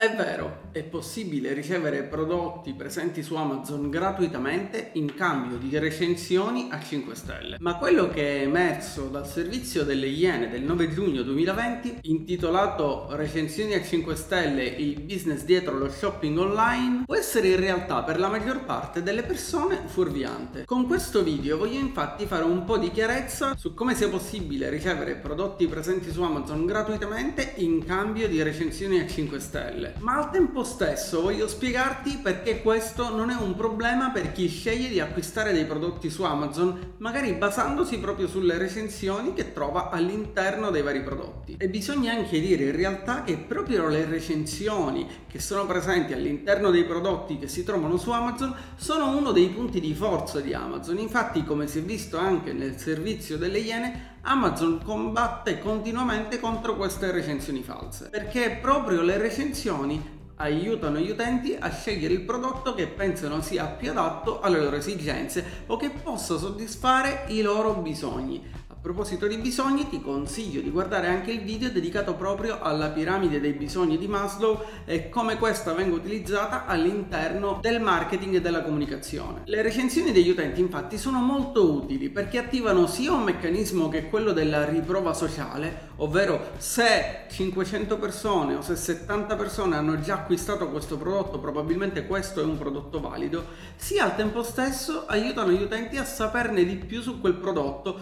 È vero, è possibile ricevere prodotti presenti su Amazon gratuitamente in cambio di recensioni a 5 stelle. Ma quello che è emerso dal servizio delle Iene del 9 giugno 2020, intitolato Recensioni a 5 stelle, il business dietro lo shopping online, può essere in realtà per la maggior parte delle persone fuorviante. Con questo video voglio infatti fare un po' di chiarezza su come sia possibile ricevere prodotti presenti su Amazon gratuitamente in cambio di recensioni a 5 stelle. Ma al tempo stesso voglio spiegarti perché questo non è un problema per chi sceglie di acquistare dei prodotti su Amazon, magari basandosi proprio sulle recensioni che trova all'interno dei vari prodotti. E bisogna anche dire in realtà che proprio le recensioni che sono presenti all'interno dei prodotti che si trovano su Amazon sono uno dei punti di forza di Amazon. Infatti, come si è visto anche nel servizio delle Iene, Amazon combatte continuamente contro queste recensioni false, perché proprio le recensioni aiutano gli utenti a scegliere il prodotto che pensano sia più adatto alle loro esigenze o che possa soddisfare i loro bisogni proposito di bisogni ti consiglio di guardare anche il video dedicato proprio alla piramide dei bisogni di Maslow e come questa venga utilizzata all'interno del marketing e della comunicazione. Le recensioni degli utenti infatti sono molto utili perché attivano sia un meccanismo che quello della riprova sociale, ovvero se 500 persone o se 70 persone hanno già acquistato questo prodotto, probabilmente questo è un prodotto valido, sia al tempo stesso aiutano gli utenti a saperne di più su quel prodotto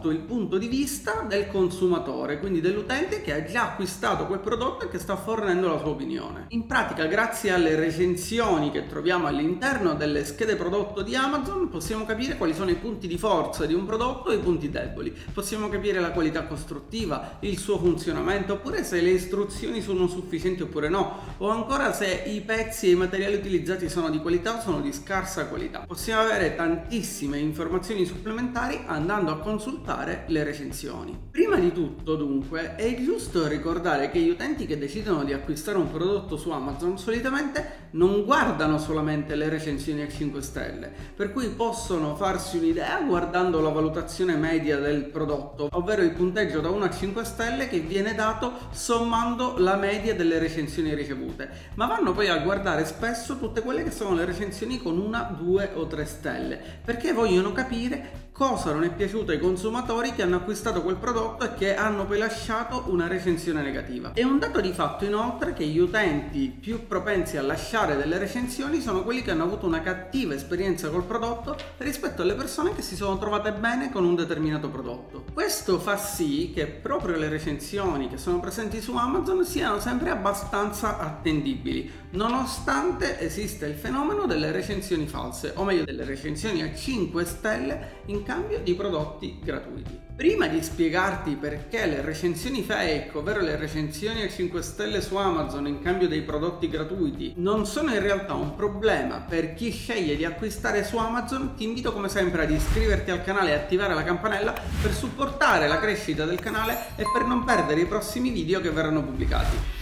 sotto il punto di vista del consumatore, quindi dell'utente che ha già acquistato quel prodotto e che sta fornendo la sua opinione. In pratica, grazie alle recensioni che troviamo all'interno delle schede prodotto di Amazon, possiamo capire quali sono i punti di forza di un prodotto e i punti deboli. Possiamo capire la qualità costruttiva, il suo funzionamento, oppure se le istruzioni sono sufficienti oppure no, o ancora se i pezzi e i materiali utilizzati sono di qualità o sono di scarsa qualità. Possiamo avere tantissime informazioni supplementari andando a consultare fare le recensioni. Prima di tutto, dunque, è giusto ricordare che gli utenti che decidono di acquistare un prodotto su Amazon solitamente non guardano solamente le recensioni a 5 stelle, per cui possono farsi un'idea guardando la valutazione media del prodotto, ovvero il punteggio da 1 a 5 stelle che viene dato sommando la media delle recensioni ricevute, ma vanno poi a guardare spesso tutte quelle che sono le recensioni con una, due o tre stelle, perché vogliono capire cosa non è piaciuto ai consumatori che hanno acquistato quel prodotto e che hanno poi lasciato una recensione negativa. È un dato di fatto inoltre che gli utenti più propensi a lasciare delle recensioni sono quelli che hanno avuto una cattiva esperienza col prodotto rispetto alle persone che si sono trovate bene con un determinato prodotto. Questo fa sì che proprio le recensioni che sono presenti su Amazon siano sempre abbastanza attendibili, nonostante esista il fenomeno delle recensioni false, o meglio delle recensioni a 5 stelle in cambio di prodotti gratuiti. Prima di spiegarti perché le recensioni fake, ovvero le recensioni a 5 stelle su Amazon in cambio dei prodotti gratuiti, non sono in realtà un problema per chi sceglie di acquistare su Amazon, ti invito come sempre ad iscriverti al canale e attivare la campanella per supportare la crescita del canale e per non perdere i prossimi video che verranno pubblicati.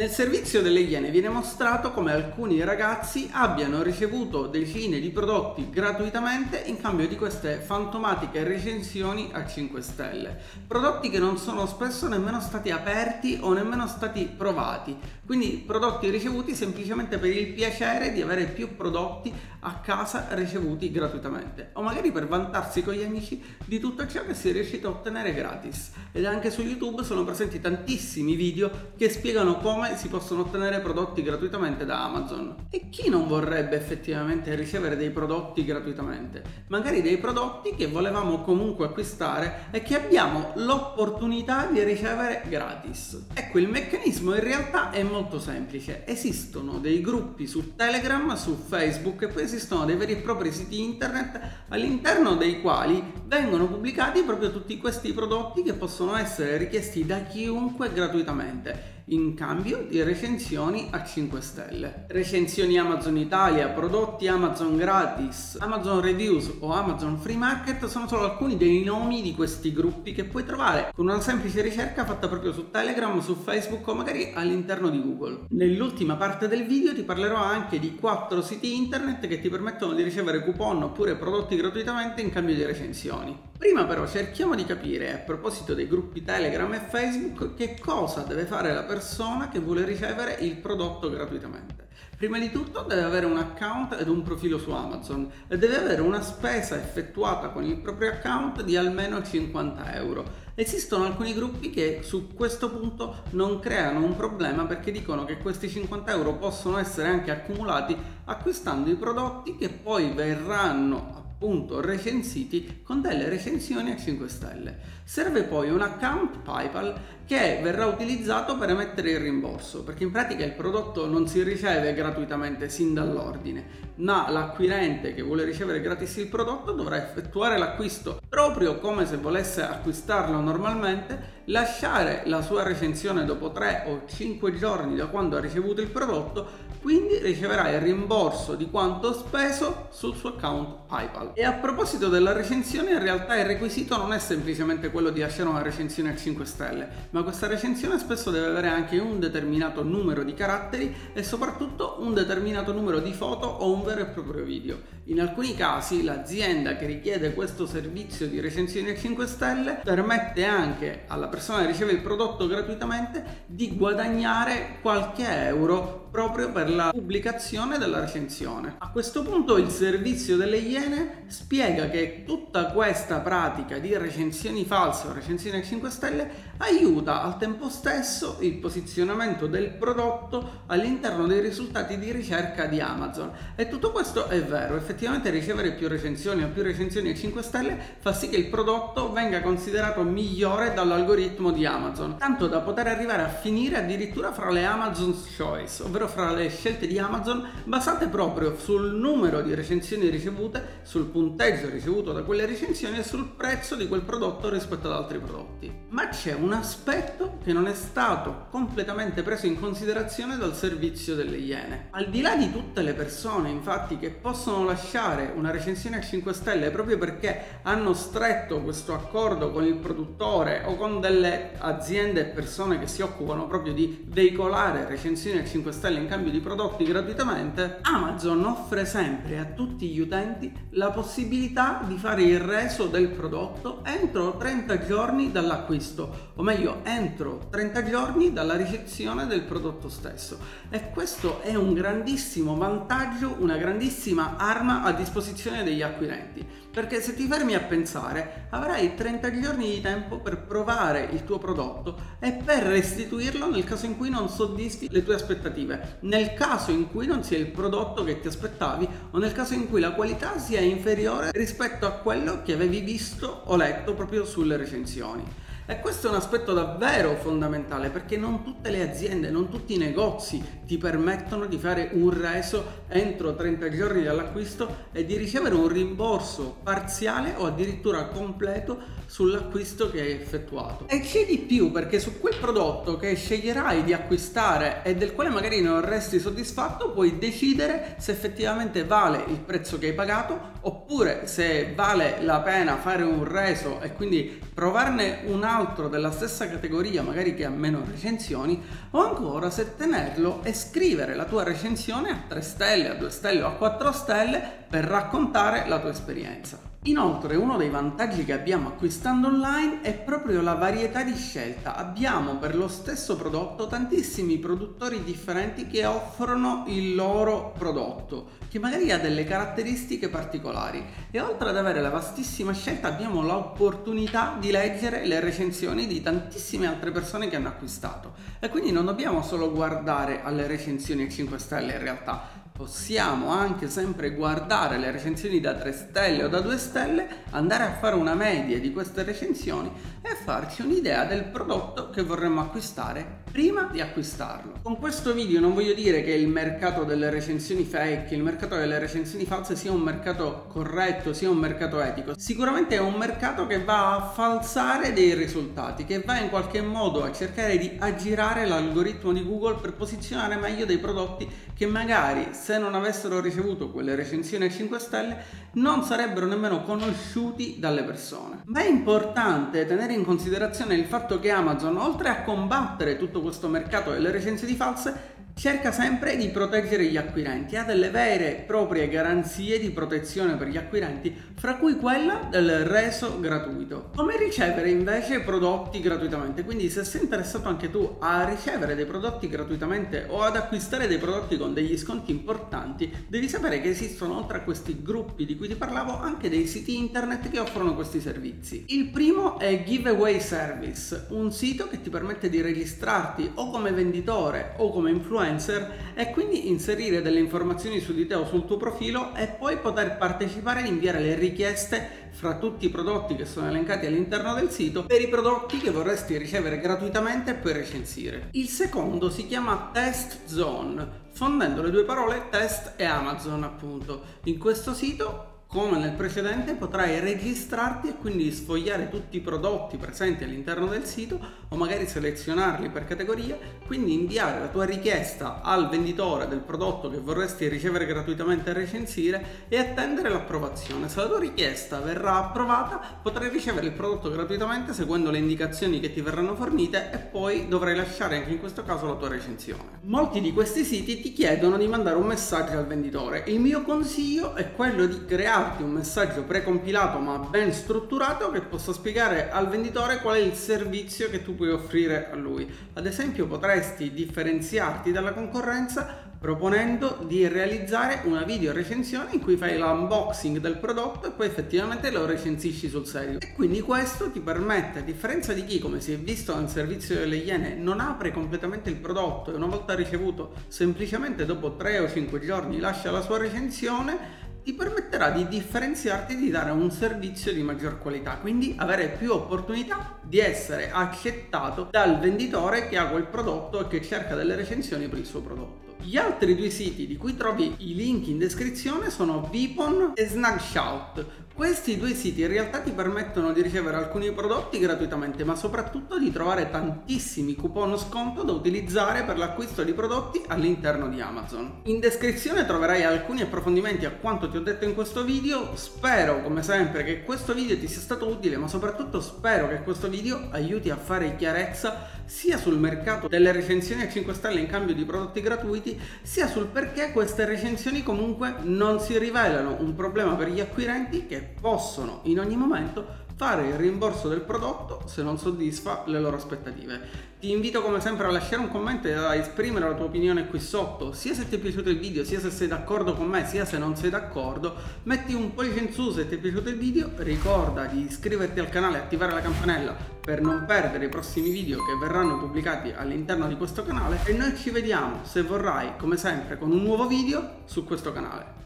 Nel servizio delle Iene viene mostrato come alcuni ragazzi abbiano ricevuto decine di prodotti gratuitamente in cambio di queste fantomatiche recensioni a 5 stelle. Prodotti che non sono spesso nemmeno stati aperti o nemmeno stati provati, quindi prodotti ricevuti semplicemente per il piacere di avere più prodotti a casa ricevuti gratuitamente o magari per vantarsi con gli amici di tutto ciò che si è riuscito a ottenere gratis. Ed anche su YouTube sono presenti tantissimi video che spiegano come si possono ottenere prodotti gratuitamente da Amazon. E chi non vorrebbe effettivamente ricevere dei prodotti gratuitamente? Magari dei prodotti che volevamo comunque acquistare e che abbiamo l'opportunità di ricevere gratis. Ecco, il meccanismo in realtà è molto semplice. Esistono dei gruppi su Telegram, su Facebook e poi esistono dei veri e propri siti internet all'interno dei quali vengono pubblicati proprio tutti questi prodotti che possono essere richiesti da chiunque gratuitamente in cambio di recensioni a 5 stelle. Recensioni Amazon Italia, prodotti Amazon gratis, Amazon Reviews o Amazon Free Market sono solo alcuni dei nomi di questi gruppi che puoi trovare con una semplice ricerca fatta proprio su Telegram, su Facebook o magari all'interno di Google. Nell'ultima parte del video ti parlerò anche di 4 siti internet che ti permettono di ricevere coupon oppure prodotti gratuitamente in cambio di recensioni. Prima però cerchiamo di capire, a proposito dei gruppi Telegram e Facebook, che cosa deve fare la persona che vuole ricevere il prodotto gratuitamente. Prima di tutto deve avere un account ed un profilo su Amazon e deve avere una spesa effettuata con il proprio account di almeno 50 euro. Esistono alcuni gruppi che su questo punto non creano un problema perché dicono che questi 50 euro possono essere anche accumulati acquistando i prodotti che poi verranno appunto recensiti con delle recensioni a 5 stelle. Serve poi un account PayPal che verrà utilizzato per emettere il rimborso, perché in pratica il prodotto non si riceve gratuitamente sin dall'ordine, ma l'acquirente che vuole ricevere gratis il prodotto dovrà effettuare l'acquisto proprio come se volesse acquistarlo normalmente, lasciare la sua recensione dopo 3 o 5 giorni da quando ha ricevuto il prodotto quindi riceverà il rimborso di quanto speso sul suo account PayPal. E a proposito della recensione, in realtà il requisito non è semplicemente quello di lasciare una recensione a 5 stelle, ma questa recensione spesso deve avere anche un determinato numero di caratteri e soprattutto un determinato numero di foto o un vero e proprio video. In alcuni casi l'azienda che richiede questo servizio di recensioni a 5 stelle permette anche alla persona che riceve il prodotto gratuitamente di guadagnare qualche euro proprio per la pubblicazione della recensione. A questo punto il servizio delle Iene spiega che tutta questa pratica di recensioni false o recensioni a 5 stelle aiuta al tempo stesso il posizionamento del prodotto all'interno dei risultati di ricerca di Amazon. E tutto questo è vero, effettivamente ricevere più recensioni o più recensioni a 5 stelle fa sì che il prodotto venga considerato migliore dall'algoritmo di Amazon, tanto da poter arrivare a finire addirittura fra le Amazon's Choice, ovvero fra le scelte di Amazon basate proprio sul numero di recensioni ricevute, sul punteggio ricevuto da quelle recensioni e sul prezzo di quel prodotto rispetto ad altri prodotti. Ma c'è un aspetto che non è stato completamente preso in considerazione dal servizio delle Iene. Al di là di tutte le persone, infatti, che possono lasciare una recensione a 5 stelle proprio perché hanno stretto questo accordo con il produttore o con delle aziende e persone che si occupano proprio di veicolare recensioni a 5 stelle in cambio di prodotti gratuitamente, Amazon offre sempre a tutti gli utenti la possibilità di fare il reso del prodotto entro 30 giorni dall'acquisto, o meglio entro 30 giorni dalla ricezione del prodotto stesso. E questo è un grandissimo vantaggio, una grandissima arma a disposizione degli acquirenti, perché se ti fermi a pensare avrai 30 giorni di tempo per provare il tuo prodotto e per restituirlo nel caso in cui non soddisfi le tue aspettative nel caso in cui non sia il prodotto che ti aspettavi o nel caso in cui la qualità sia inferiore rispetto a quello che avevi visto o letto proprio sulle recensioni. E questo è un aspetto davvero fondamentale perché non tutte le aziende, non tutti i negozi ti permettono di fare un reso entro 30 giorni dall'acquisto e di ricevere un rimborso parziale o addirittura completo sull'acquisto che hai effettuato. E c'è di più perché su quel prodotto che sceglierai di acquistare e del quale magari non resti soddisfatto puoi decidere se effettivamente vale il prezzo che hai pagato oppure se vale la pena fare un reso e quindi provarne un altro altro della stessa categoria, magari che ha meno recensioni, o ancora se tenerlo e scrivere la tua recensione a 3 stelle, a 2 stelle o a 4 stelle per raccontare la tua esperienza. Inoltre uno dei vantaggi che abbiamo acquistando online è proprio la varietà di scelta. Abbiamo per lo stesso prodotto tantissimi produttori differenti che offrono il loro prodotto, che magari ha delle caratteristiche particolari. E oltre ad avere la vastissima scelta abbiamo l'opportunità di leggere le recensioni di tantissime altre persone che hanno acquistato. E quindi non dobbiamo solo guardare alle recensioni 5 stelle in realtà, possiamo anche sempre guardare le recensioni da 3 stelle o da 2 stelle, andare a fare una media di queste recensioni e farci un'idea del prodotto che vorremmo acquistare prima di acquistarlo. Con questo video non voglio dire che il mercato delle recensioni fake, il mercato delle recensioni false sia un mercato corretto, sia un mercato etico. Sicuramente è un mercato che va a falsare dei risultati, che va in qualche modo a cercare di aggirare l'algoritmo di Google per posizionare meglio dei prodotti che magari se non avessero ricevuto quelle recensioni a 5 stelle non sarebbero nemmeno conosciuti dalle persone. Ma è importante tenere in considerazione il fatto che Amazon, oltre a combattere tutto questo mercato delle recensioni false, cerca sempre di proteggere gli acquirenti, ha delle vere e proprie garanzie di protezione per gli acquirenti, fra cui quella del reso gratuito. Come ricevere invece prodotti gratuitamente? Quindi se sei interessato anche tu a ricevere dei prodotti gratuitamente o ad acquistare dei prodotti con degli sconti importanti, devi sapere che esistono oltre a questi gruppi di cui ti parlavo anche dei siti internet che offrono questi servizi. Il primo è Giveaway Service, un sito che ti permette di registrarti o come venditore o come influencer influencer e quindi inserire delle informazioni su di te o sul tuo profilo e poi poter partecipare e inviare le richieste fra tutti i prodotti che sono elencati all'interno del sito per i prodotti che vorresti ricevere gratuitamente e poi recensire. Il secondo si chiama Test Zone, fondendo le due parole test e Amazon appunto. In questo sito come nel precedente potrai registrarti e quindi sfogliare tutti i prodotti presenti all'interno del sito o magari selezionarli per categoria, quindi inviare la tua richiesta al venditore del prodotto che vorresti ricevere gratuitamente e recensire e attendere l'approvazione. Se la tua richiesta verrà approvata potrai ricevere il prodotto gratuitamente seguendo le indicazioni che ti verranno fornite e poi dovrai lasciare anche in questo caso la tua recensione. Molti di questi siti ti chiedono di mandare un messaggio al venditore. Il mio consiglio è quello di creare crearti un messaggio precompilato ma ben strutturato che possa spiegare al venditore qual è il servizio che tu puoi offrire a lui. Ad esempio potresti differenziarti dalla concorrenza proponendo di realizzare una video recensione in cui fai l'unboxing del prodotto e poi effettivamente lo recensisci sul serio. E quindi questo ti permette, a differenza di chi, come si è visto nel servizio delle Iene, non apre completamente il prodotto e una volta ricevuto semplicemente dopo 3 o 5 giorni lascia la sua recensione, ti permetterà di differenziarti e di dare un servizio di maggior qualità, quindi avere più opportunità di essere accettato dal venditore che ha quel prodotto e che cerca delle recensioni per il suo prodotto. Gli altri due siti di cui trovi i link in descrizione sono Vipon e Snagshout. Questi due siti in realtà ti permettono di ricevere alcuni prodotti gratuitamente, ma soprattutto di trovare tantissimi coupon sconto da utilizzare per l'acquisto di prodotti all'interno di Amazon. In descrizione troverai alcuni approfondimenti a quanto ti ho detto in questo video. Spero, come sempre, che questo video ti sia stato utile, ma soprattutto spero che questo video aiuti a fare chiarezza sia sul mercato delle recensioni a 5 stelle in cambio di prodotti gratuiti, sia sul perché queste recensioni comunque non si rivelano un problema per gli acquirenti che possono in ogni momento fare il rimborso del prodotto se non soddisfa le loro aspettative. Ti invito come sempre a lasciare un commento e a esprimere la tua opinione qui sotto, sia se ti è piaciuto il video, sia se sei d'accordo con me, sia se non sei d'accordo. Metti un pollice in su se ti è piaciuto il video, ricorda di iscriverti al canale e attivare la campanella per non perdere i prossimi video che verranno pubblicati all'interno di questo canale e noi ci vediamo, se vorrai, come sempre, con un nuovo video su questo canale.